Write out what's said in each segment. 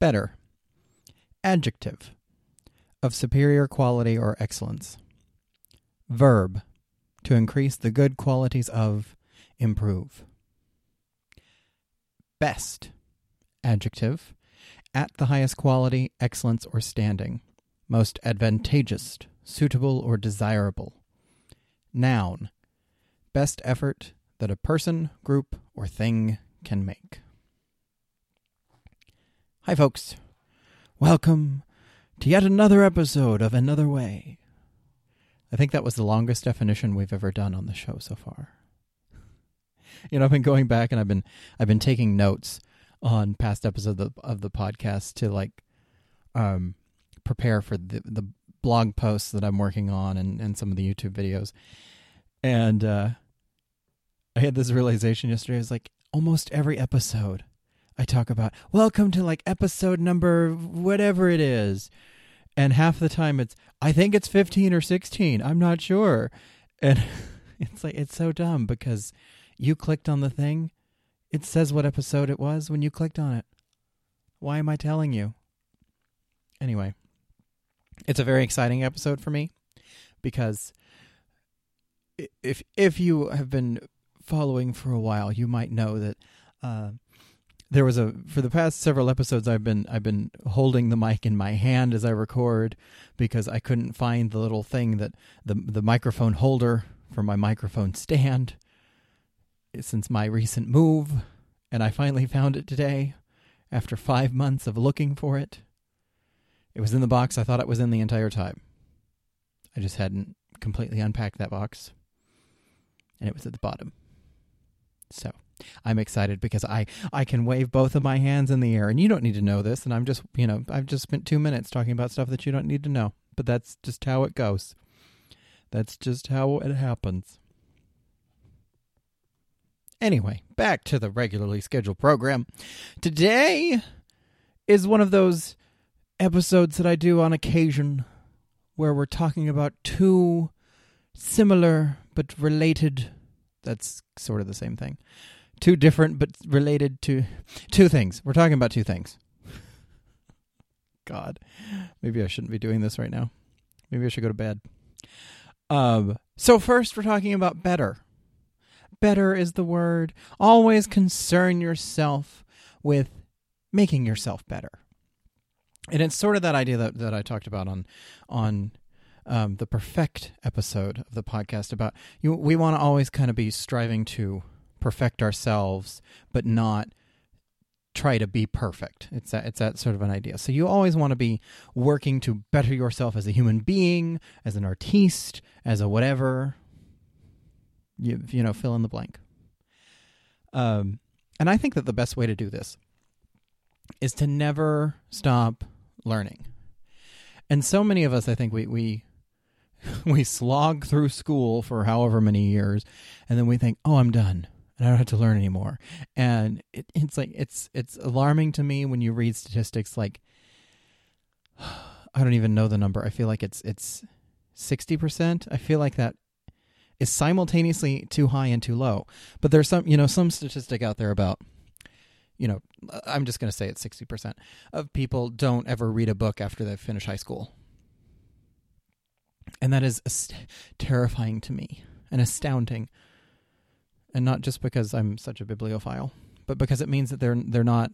Better. Adjective. Of superior quality or excellence. Verb. To increase the good qualities of, improve. Best. Adjective. At the highest quality, excellence, or standing. Most advantageous, suitable, or desirable. Noun. Best effort that a person, group, or thing can make. Hi, folks. Welcome to yet another episode of Another Way. I think that was the longest definition we've ever done on the show so far. You know, I've been going back and I've been I've been taking notes on past episodes of the, of the podcast to like um prepare for the the blog posts that I'm working on and and some of the YouTube videos. And uh I had this realization yesterday. I was like, almost every episode I talk about, welcome to like episode number whatever it is. And half the time it's, I think it's 15 or 16. I'm not sure. And it's like, it's so dumb because you clicked on the thing. It says what episode it was when you clicked on it. Why am I telling you? Anyway, it's a very exciting episode for me because if if you have been following for a while, you might know that uh, there was a for the past several episodes I've been I've been holding the mic in my hand as I record because I couldn't find the little thing that the the microphone holder for my microphone stand since my recent move and I finally found it today after 5 months of looking for it. It was in the box I thought it was in the entire time. I just hadn't completely unpacked that box and it was at the bottom. So I'm excited because I I can wave both of my hands in the air, and you don't need to know this. And I'm just you know I've just spent two minutes talking about stuff that you don't need to know, but that's just how it goes. That's just how it happens. Anyway, back to the regularly scheduled program. Today is one of those episodes that I do on occasion where we're talking about two similar but related that's sort of the same thing. Two different but related to two things. We're talking about two things. God, maybe I shouldn't be doing this right now. Maybe I should go to bed. Um, so first we're talking about better. Better is the word. Always concern yourself with making yourself better. And it's sort of that idea that, that I talked about on on um, the perfect episode of the podcast about you. We want to always kind of be striving to perfect ourselves, but not try to be perfect. It's that it's that sort of an idea. So you always want to be working to better yourself as a human being, as an artiste, as a whatever. You you know, fill in the blank. Um, and I think that the best way to do this is to never stop learning. And so many of us, I think we we we slog through school for however many years, and then we think, "Oh, I'm done." And I don't have to learn anymore. And it, it's like it's it's alarming to me when you read statistics like I don't even know the number. I feel like it's it's sixty percent. I feel like that is simultaneously too high and too low. But there's some you know some statistic out there about you know I'm just going to say it's sixty percent of people don't ever read a book after they finish high school and that is ast- terrifying to me and astounding. And not just because I'm such a bibliophile, but because it means that they're they're not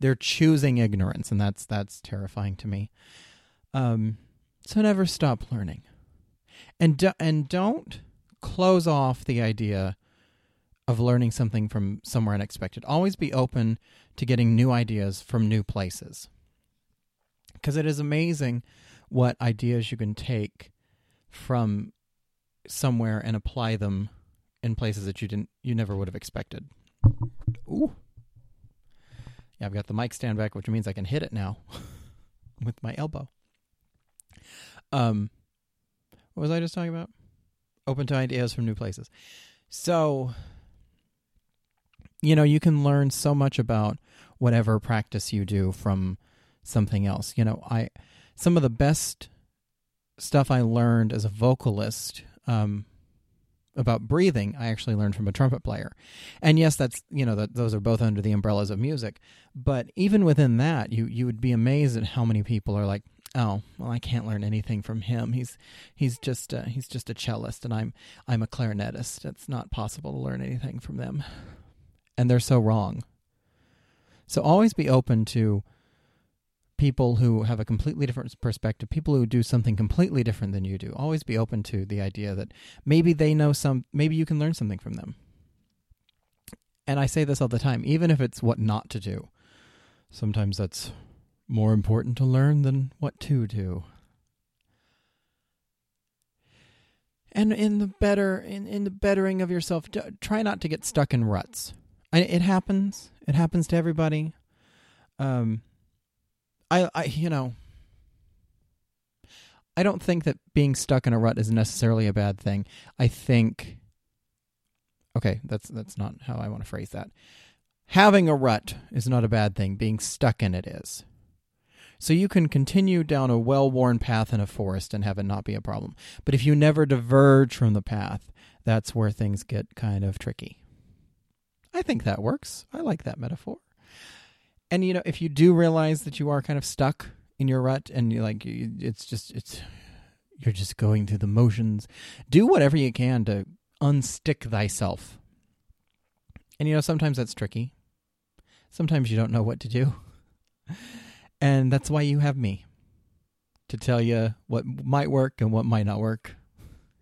they're choosing ignorance, and that's that's terrifying to me. Um, so never stop learning, and do, and don't close off the idea of learning something from somewhere unexpected. Always be open to getting new ideas from new places, because it is amazing what ideas you can take from somewhere and apply them in places that you didn't you never would have expected. Ooh. Yeah, I've got the mic stand back, which means I can hit it now with my elbow. Um what was I just talking about? Open to ideas from new places. So you know, you can learn so much about whatever practice you do from something else. You know, I some of the best stuff I learned as a vocalist, um, about breathing, I actually learned from a trumpet player. And yes, that's you know that those are both under the umbrellas of music. But even within that, you you would be amazed at how many people are like, oh, well, I can't learn anything from him. He's he's just a, he's just a cellist, and I'm I'm a clarinetist. It's not possible to learn anything from them, and they're so wrong. So always be open to people who have a completely different perspective, people who do something completely different than you do. Always be open to the idea that maybe they know some, maybe you can learn something from them. And I say this all the time, even if it's what not to do. Sometimes that's more important to learn than what to do. And in the better in, in the bettering of yourself, try not to get stuck in ruts. I, it happens. It happens to everybody. Um, I, I, you know, I don't think that being stuck in a rut is necessarily a bad thing. I think, okay, that's that's not how I want to phrase that. Having a rut is not a bad thing. Being stuck in it is. So you can continue down a well-worn path in a forest and have it not be a problem. But if you never diverge from the path, that's where things get kind of tricky. I think that works. I like that metaphor and you know if you do realize that you are kind of stuck in your rut and you like it's just it's you're just going through the motions do whatever you can to unstick thyself. And you know sometimes that's tricky. Sometimes you don't know what to do. And that's why you have me to tell you what might work and what might not work.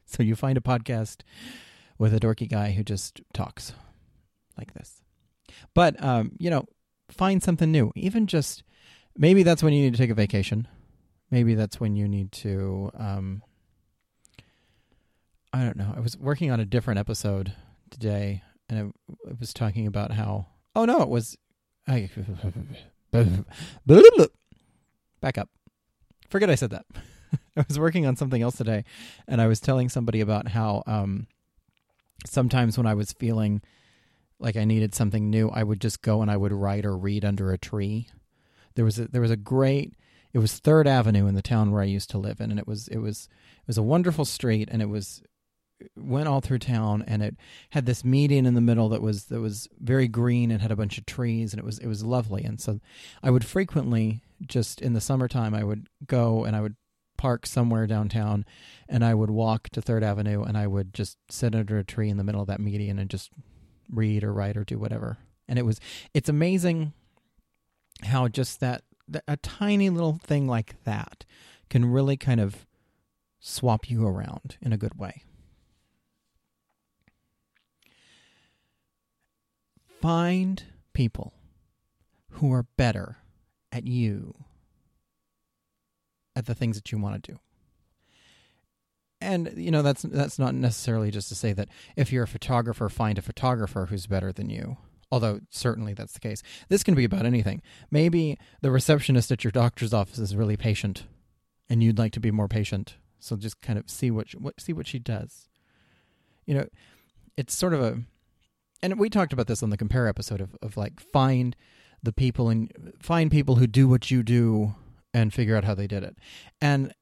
So you find a podcast with a dorky guy who just talks like this. But um, you know find something new. Even just maybe that's when you need to take a vacation. Maybe that's when you need to. Um, I don't know. I was working on a different episode today, and it was talking about how. Oh no, it was. I, back up. Forget I said that. I was working on something else today, and I was telling somebody about how um, sometimes when I was feeling like I needed something new, I would just go and I would write or read under a tree. There was a, there was a great it was Third Avenue in the town where I used to live in, and it was it was it was a wonderful street, and it was went all through town, and it had this median in the middle that was that was very green and had a bunch of trees, and it was it was lovely. And so, I would frequently just in the summertime I would go and I would park somewhere downtown, and I would walk to Third Avenue, and I would just sit under a tree in the middle of that median and just read or write or do whatever. And it was it's amazing how just that, a tiny little thing like that can really kind of swap you around in a good way. Find people who are better at you at the things that you want to do and you know that's that's not necessarily just to say that if you're a photographer find a photographer who's better than you although certainly that's the case. This can be about anything. Maybe the receptionist at your doctor's office is really patient and you'd like to be more patient. So just kind of see what, what see what she does. You know it's sort of a and we talked about this on the compare episode of, of like find the people and find people who do what you do and figure out how they did it. And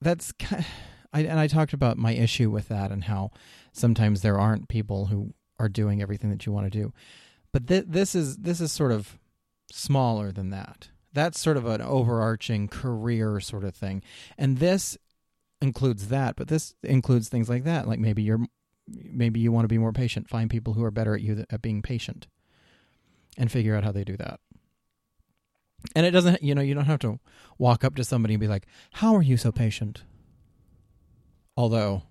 that's kind of, I, and I talked about my issue with that and how sometimes there aren't people who are doing everything that you want to do. But th- this is this is sort of smaller than that. That's sort of an overarching career sort of thing. And this includes that, but this includes things like that. Like maybe you're maybe you want to be more patient. Find people who are better at you at being patient and figure out how they do that. And it doesn't, you know, you don't have to walk up to somebody and be like, "How are you so patient?" Although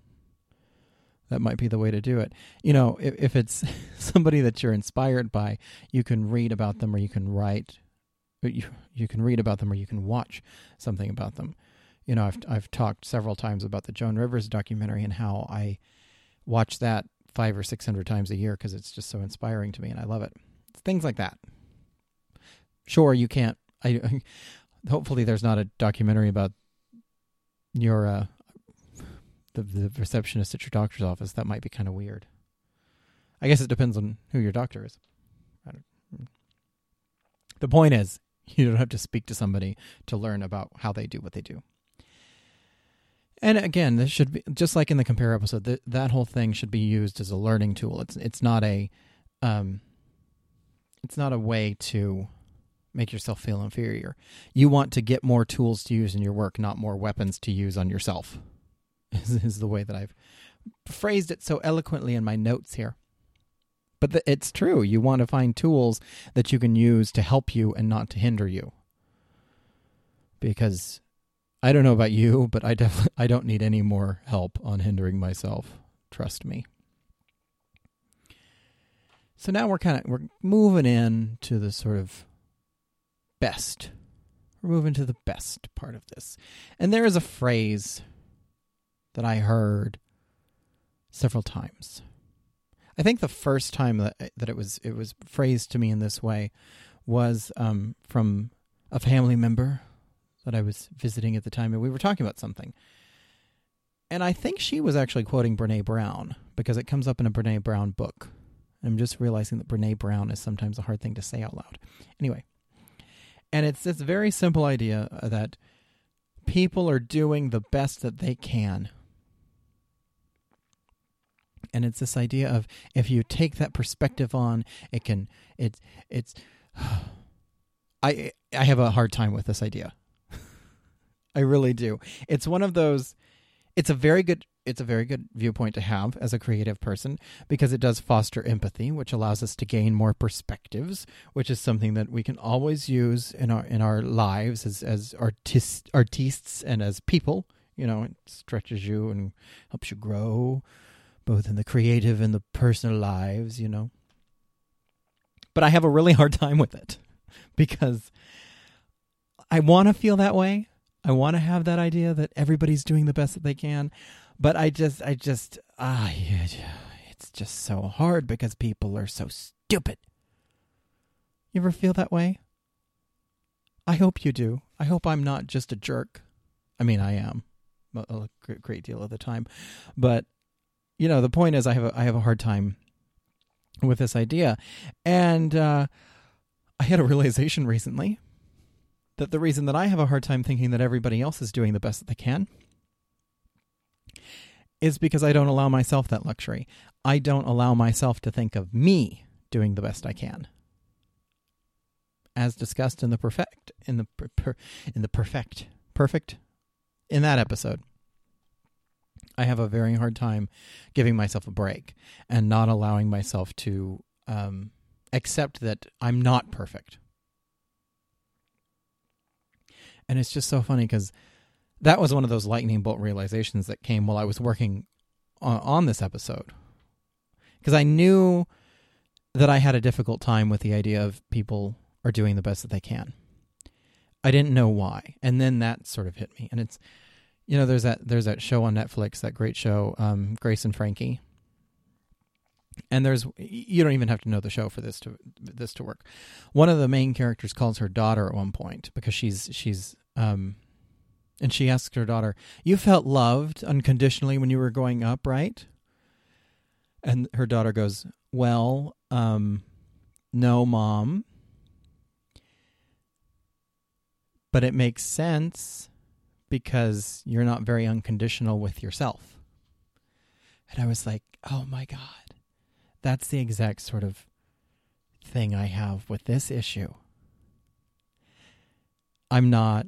that might be the way to do it. You know, if, if it's somebody that you're inspired by, you can read about them or you can write you you can read about them or you can watch something about them. You know, I've I've talked several times about the Joan Rivers documentary and how I watch that five or six hundred times a year because it's just so inspiring to me and I love it. It's things like that. Sure, you can't. I hopefully there's not a documentary about your uh, the, the receptionist at your doctor's office, that might be kind of weird. I guess it depends on who your doctor is. The point is, you don't have to speak to somebody to learn about how they do what they do. And again, this should be just like in the compare episode. That that whole thing should be used as a learning tool. It's it's not a, um, it's not a way to make yourself feel inferior. You want to get more tools to use in your work, not more weapons to use on yourself. Is, the way that I've phrased it so eloquently in my notes here. But the, it's true. You want to find tools that you can use to help you and not to hinder you. Because I don't know about you, but I definitely I don't need any more help on hindering myself. Trust me. So now we're kind of we're moving in to the sort of best. We're moving to the best part of this. And there is a phrase that I heard several times. I think the first time that that it was it was phrased to me in this way was um, from a family member that I was visiting at the time, and we were talking about something. And I think she was actually quoting Brene Brown because it comes up in a Brene Brown book. I'm just realizing that Brene Brown is sometimes a hard thing to say out loud. Anyway, and it's this very simple idea that people are doing the best that they can. And it's this idea of if you take that perspective on, it can it's it's I I have a hard time with this idea. I really do. It's one of those it's a very good it's a very good viewpoint to have as a creative person because it does foster empathy, which allows us to gain more perspectives, which is something that we can always use in our in our lives as as artists artists and as people. You know, it stretches you and helps you grow, both in the creative and the personal lives. You know, but I have a really hard time with it because I want to feel that way. I want to have that idea that everybody's doing the best that they can, but I just, I just, ah, it's just so hard because people are so stupid. You ever feel that way? I hope you do. I hope I'm not just a jerk. I mean, I am a great deal of the time, but you know, the point is, I have a, I have a hard time with this idea, and uh, I had a realization recently that the reason that I have a hard time thinking that everybody else is doing the best that they can is because I don't allow myself that luxury. I don't allow myself to think of me doing the best I can. As discussed in the perfect in the per, in the perfect perfect in that episode. I have a very hard time giving myself a break and not allowing myself to um, accept that I'm not perfect. And it's just so funny because that was one of those lightning bolt realizations that came while I was working on, on this episode. Because I knew that I had a difficult time with the idea of people are doing the best that they can. I didn't know why, and then that sort of hit me. And it's, you know, there's that there's that show on Netflix, that great show, um, Grace and Frankie. And there's you don't even have to know the show for this to this to work. One of the main characters calls her daughter at one point because she's she's um, and she asks her daughter, You felt loved unconditionally when you were growing up, right? And her daughter goes, Well, um, no, mom. But it makes sense because you're not very unconditional with yourself. And I was like, Oh my God. That's the exact sort of thing I have with this issue. I'm not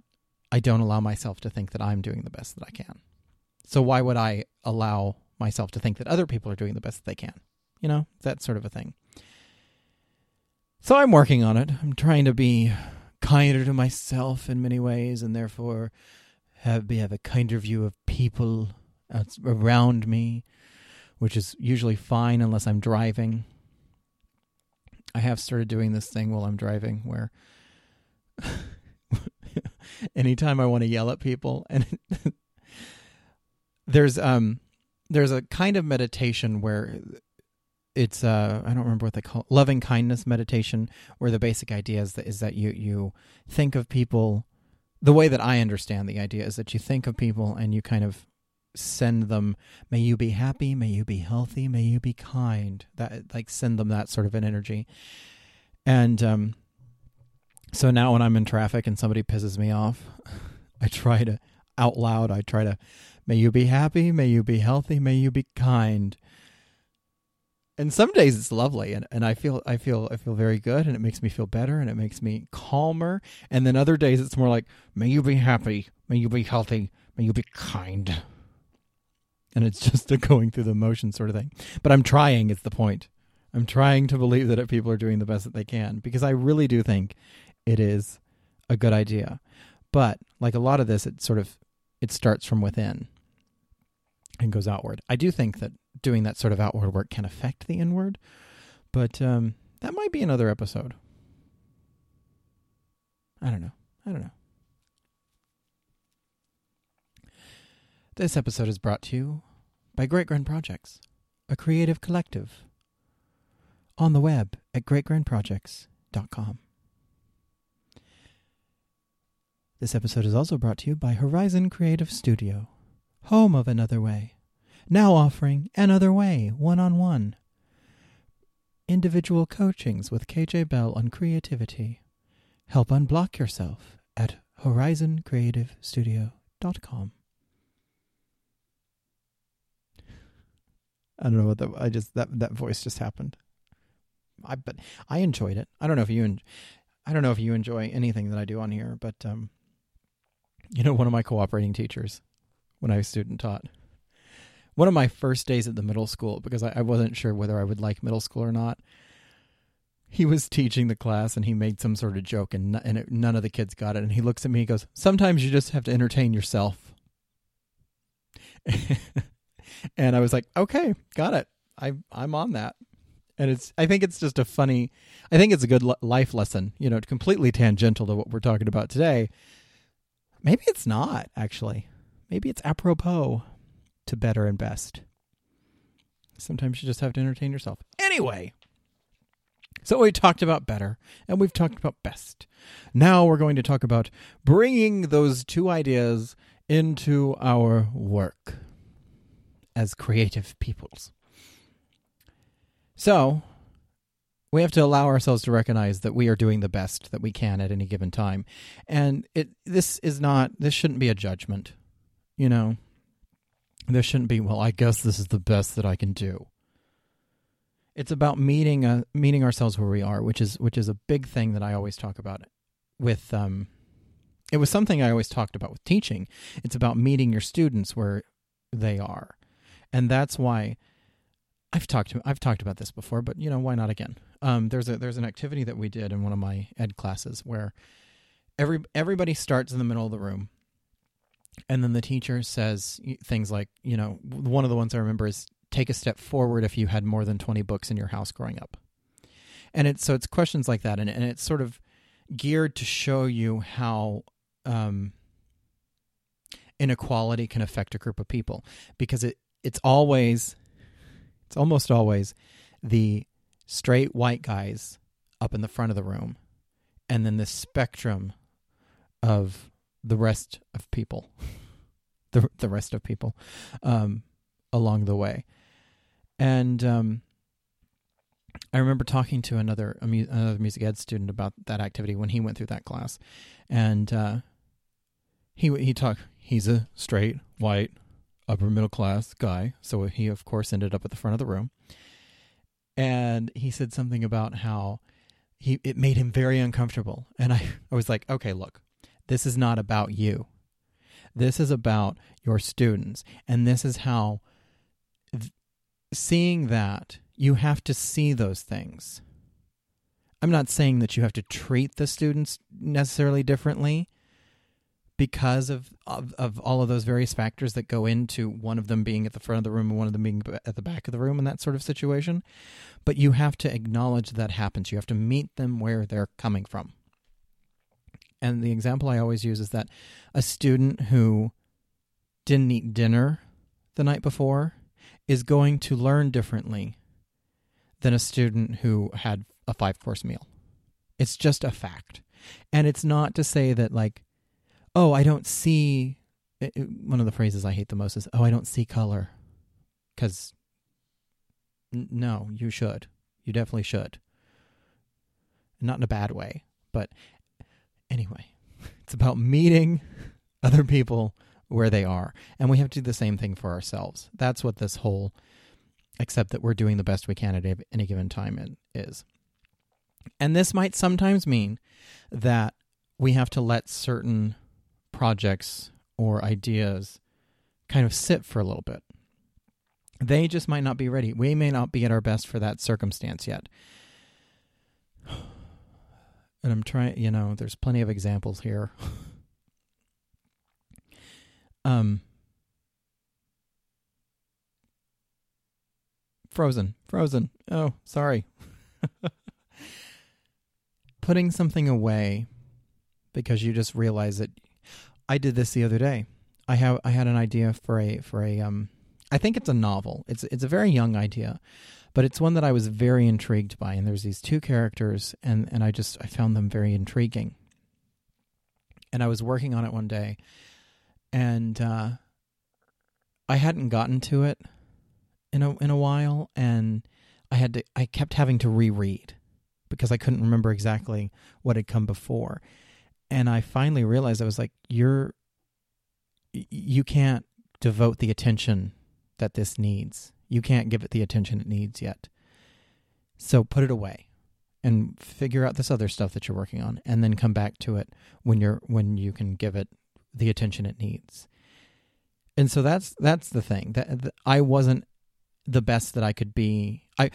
I don't allow myself to think that I'm doing the best that I can. So why would I allow myself to think that other people are doing the best that they can? You know, that sort of a thing. So I'm working on it. I'm trying to be kinder to myself in many ways and therefore have be have a kinder view of people around me, which is usually fine unless I'm driving. I have started doing this thing while I'm driving where anytime I want to yell at people. And there's um there's a kind of meditation where it's uh I don't remember what they call it, loving kindness meditation where the basic idea is that is that you you think of people the way that I understand the idea is that you think of people and you kind of send them may you be happy may you be healthy may you be kind that like send them that sort of an energy and um so now when I'm in traffic and somebody pisses me off, I try to out loud, I try to May you be happy. May you be healthy. May you be kind. And some days it's lovely and, and I feel I feel I feel very good and it makes me feel better and it makes me calmer. And then other days it's more like, may you be happy, may you be healthy, may you be kind. And it's just a going through the motion sort of thing. But I'm trying, is the point. I'm trying to believe that people are doing the best that they can because I really do think it is a good idea. But like a lot of this, it sort of it starts from within and goes outward. I do think that doing that sort of outward work can affect the inward, but um, that might be another episode. I don't know. I don't know. This episode is brought to you by Great Grand Projects, a creative collective on the web at greatgrandprojects.com. This episode is also brought to you by Horizon Creative Studio, home of Another Way, now offering Another Way one on one. Individual coachings with KJ Bell on creativity. Help unblock yourself at horizoncreativestudio.com. I don't know what that I just that that voice just happened. I but I enjoyed it. I don't know if you en- I don't know if you enjoy anything that I do on here, but um you know one of my cooperating teachers when I was student taught. One of my first days at the middle school because I, I wasn't sure whether I would like middle school or not. He was teaching the class and he made some sort of joke and and it, none of the kids got it and he looks at me and goes, "Sometimes you just have to entertain yourself." and I was like, okay, got it. I I'm on that. And it's I think it's just a funny I think it's a good life lesson, you know, completely tangential to what we're talking about today. Maybe it's not actually. Maybe it's apropos to better and best. Sometimes you just have to entertain yourself. Anyway, so we talked about better and we've talked about best. Now we're going to talk about bringing those two ideas into our work as creative peoples. So, we have to allow ourselves to recognize that we are doing the best that we can at any given time. And it this is not this shouldn't be a judgment. You know, there shouldn't be, well, I guess this is the best that I can do. It's about meeting uh, meeting ourselves where we are, which is which is a big thing that I always talk about with um it was something I always talked about with teaching. It's about meeting your students where they are and that's why I've talked I've talked about this before, but you know why not again? Um, there's a there's an activity that we did in one of my ed classes where every everybody starts in the middle of the room, and then the teacher says things like, you know, one of the ones I remember is take a step forward if you had more than twenty books in your house growing up, and it's so it's questions like that, and and it's sort of geared to show you how um, inequality can affect a group of people. Because it it's always it's almost always the straight white guys up in the front of the room and then the spectrum of the rest of people the the rest of people um, along the way and um, I remember talking to another another music ed student about that activity when he went through that class and uh, he he talked he's a straight white upper middle class guy. So he, of course, ended up at the front of the room. And he said something about how he it made him very uncomfortable. And I, I was like, okay, look, this is not about you. This is about your students. And this is how th- seeing that, you have to see those things. I'm not saying that you have to treat the students necessarily differently because of, of, of all of those various factors that go into one of them being at the front of the room and one of them being at the back of the room in that sort of situation. But you have to acknowledge that happens. You have to meet them where they're coming from. And the example I always use is that a student who didn't eat dinner the night before is going to learn differently than a student who had a five course meal. It's just a fact. And it's not to say that, like, oh, I don't see. It, it, one of the phrases I hate the most is, oh, I don't see color. Because, n- no, you should. You definitely should. Not in a bad way. But anyway, it's about meeting other people where they are. And we have to do the same thing for ourselves. That's what this whole except that we're doing the best we can at any given time is. And this might sometimes mean that we have to let certain projects or ideas kind of sit for a little bit. They just might not be ready. We may not be at our best for that circumstance yet. And I'm trying, you know, there's plenty of examples here. um Frozen. Frozen. Oh, sorry. Putting something away because you just realize that I did this the other day. I have I had an idea for a for a um I think it's a novel. It's it's a very young idea, but it's one that I was very intrigued by. And there's these two characters, and and I just I found them very intriguing. And I was working on it one day, and uh, I hadn't gotten to it in a in a while, and I had to I kept having to reread because I couldn't remember exactly what had come before. And I finally realized I was like, you're you can't devote the attention that this needs. You can't give it the attention it needs yet. So put it away and figure out this other stuff that you're working on and then come back to it when you're when you can give it the attention it needs. And so that's that's the thing. That, that I wasn't the best that I could be. I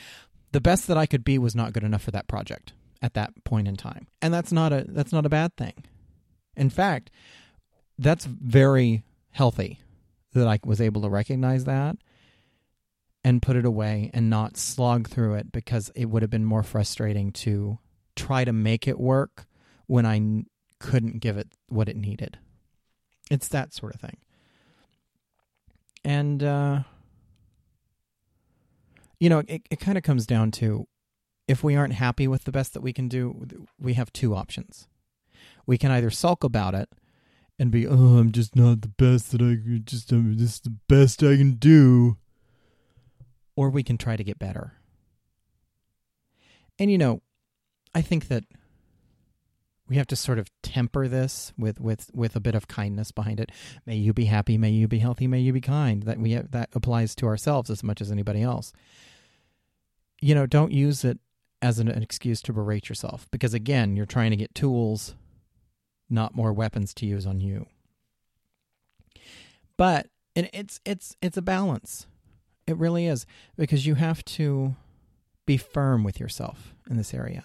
the best that I could be was not good enough for that project at that point in time. And that's not a that's not a bad thing. In fact, that's very healthy that I was able to recognize that and put it away and not slog through it because it would have been more frustrating to try to make it work when I n- couldn't give it what it needed. It's that sort of thing. And uh you know, it, it kind of comes down to if we aren't happy with the best that we can do, we have two options. We can either sulk about it and be, oh, I'm just not the best that I could just, um, this is the best I can do. Or we can try to get better. And, you know, I think that we have to sort of temper this with, with, with a bit of kindness behind it. May you be happy, may you be healthy, may you be kind. That we have, that applies to ourselves as much as anybody else. You know, don't use it as an, an excuse to berate yourself because again, you're trying to get tools, not more weapons to use on you. But and it's it's it's a balance. It really is because you have to be firm with yourself in this area.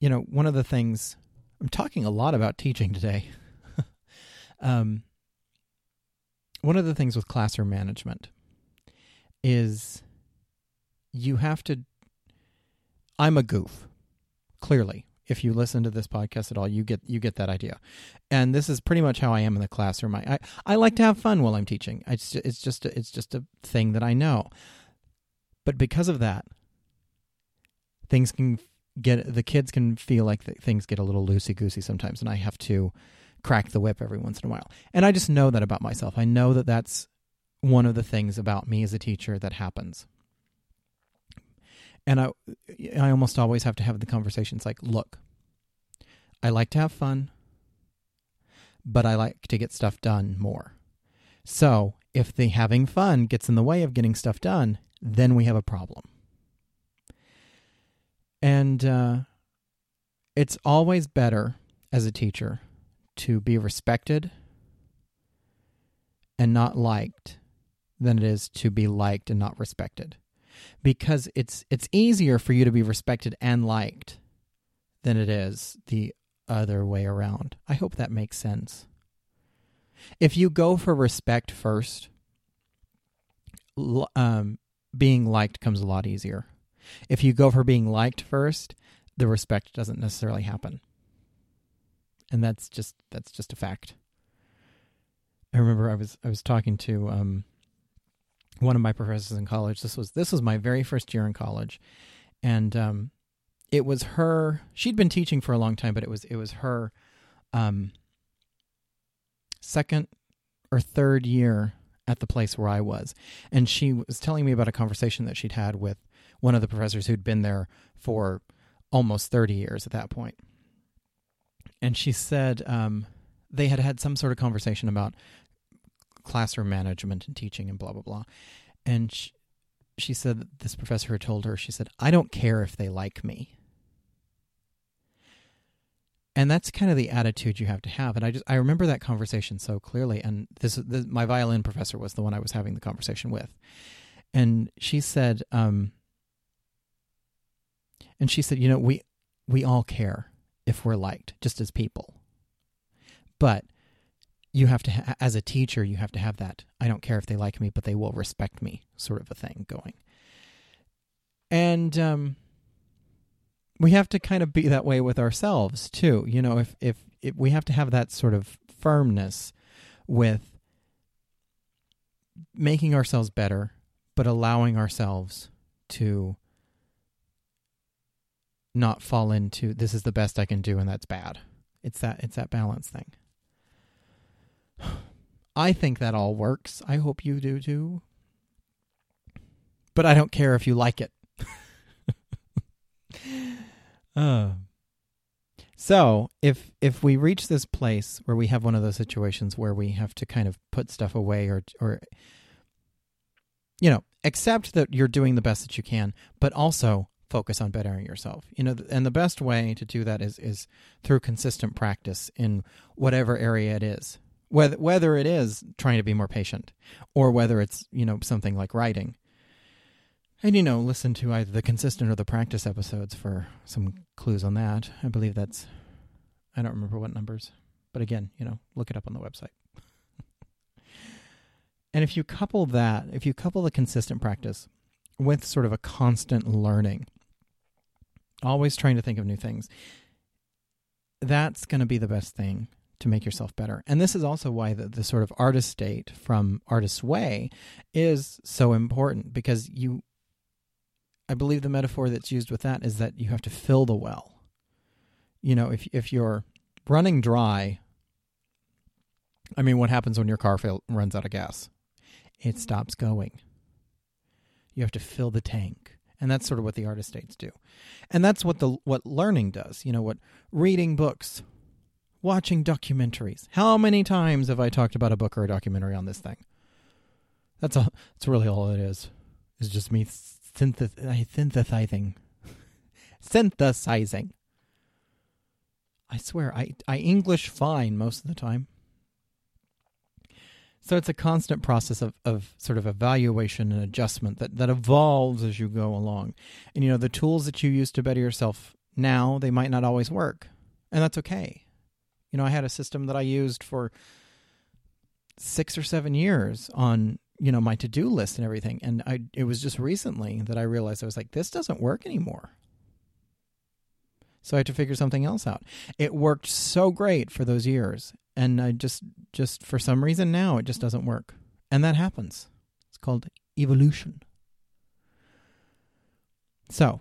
You know, one of the things I'm talking a lot about teaching today. um, one of the things with classroom management is you have to I'm a goof. Clearly, if you listen to this podcast at all, you get you get that idea. And this is pretty much how I am in the classroom. I I, I like to have fun while I'm teaching. It's just, it's just a, it's just a thing that I know. But because of that, things can get the kids can feel like things get a little loosey goosey sometimes, and I have to crack the whip every once in a while. And I just know that about myself. I know that that's one of the things about me as a teacher that happens and I I almost always have to have the conversations like, look, I like to have fun, but I like to get stuff done more. So if the having fun gets in the way of getting stuff done, then we have a problem. And uh, it's always better as a teacher to be respected and not liked than it is to be liked and not respected because it's it's easier for you to be respected and liked than it is the other way around. I hope that makes sense. If you go for respect first, um, being liked comes a lot easier. If you go for being liked first, the respect doesn't necessarily happen. And that's just that's just a fact. I remember I was I was talking to um, one of my professors in college. This was this was my very first year in college, and um, it was her. She'd been teaching for a long time, but it was it was her um, second or third year at the place where I was, and she was telling me about a conversation that she'd had with one of the professors who'd been there for almost thirty years at that point. And she said um, they had had some sort of conversation about classroom management and teaching and blah blah blah. And she, she said this professor had told her, she said, "I don't care if they like me." And that's kind of the attitude you have to have. And I just I remember that conversation so clearly. And this, this my violin professor was the one I was having the conversation with, and she said, um, and she said, you know, we we all care if we're liked, just as people. But you have to, ha- as a teacher, you have to have that. I don't care if they like me, but they will respect me, sort of a thing going. And um, we have to kind of be that way with ourselves too. You know, if if, if we have to have that sort of firmness with making ourselves better, but allowing ourselves to not fall into this is the best I can do and that's bad. It's that it's that balance thing. I think that all works. I hope you do too. But I don't care if you like it. uh. So, if if we reach this place where we have one of those situations where we have to kind of put stuff away or or you know, accept that you're doing the best that you can, but also focus on bettering yourself. You know, and the best way to do that is is through consistent practice in whatever area it is. Whether whether it is trying to be more patient or whether it's, you know, something like writing. And you know, listen to either the consistent or the practice episodes for some clues on that. I believe that's I don't remember what numbers. But again, you know, look it up on the website. and if you couple that, if you couple the consistent practice with sort of a constant learning, always trying to think of new things. That's going to be the best thing to make yourself better. And this is also why the, the sort of artist date from Artist's Way is so important because you, I believe the metaphor that's used with that is that you have to fill the well. You know, if if you're running dry, I mean, what happens when your car fail, runs out of gas? It stops going. You have to fill the tank and that's sort of what the artist dates do and that's what the what learning does you know what reading books watching documentaries how many times have i talked about a book or a documentary on this thing that's a that's really all it is It's just me synthesizing synthesizing i swear i i english fine most of the time so it's a constant process of, of sort of evaluation and adjustment that, that evolves as you go along. And you know, the tools that you use to better yourself now, they might not always work. And that's okay. You know, I had a system that I used for six or seven years on, you know, my to do list and everything. And I it was just recently that I realized I was like, this doesn't work anymore. So I had to figure something else out. It worked so great for those years and I just just for some reason now it just doesn't work. And that happens. It's called evolution. So,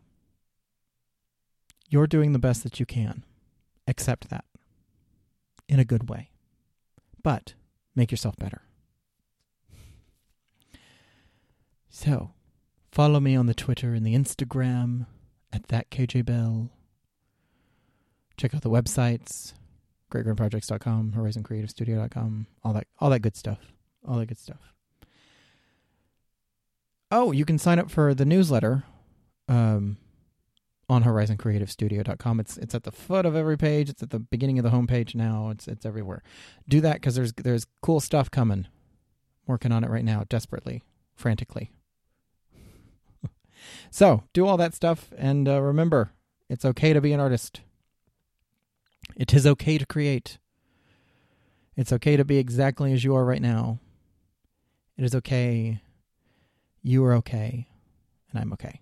you're doing the best that you can. Accept that in a good way. But make yourself better. So, follow me on the Twitter and the Instagram at that KJ Bell. Check out the websites greatgrandprojects.com, horizoncreativestudio.com, all that all that good stuff. All that good stuff. Oh, you can sign up for the newsletter um, on horizoncreativestudio.com. It's it's at the foot of every page. It's at the beginning of the homepage now. It's it's everywhere. Do that cuz there's there's cool stuff coming. Working on it right now desperately, frantically. so, do all that stuff and uh, remember, it's okay to be an artist. It is okay to create. It's okay to be exactly as you are right now. It is okay. You are okay. And I'm okay.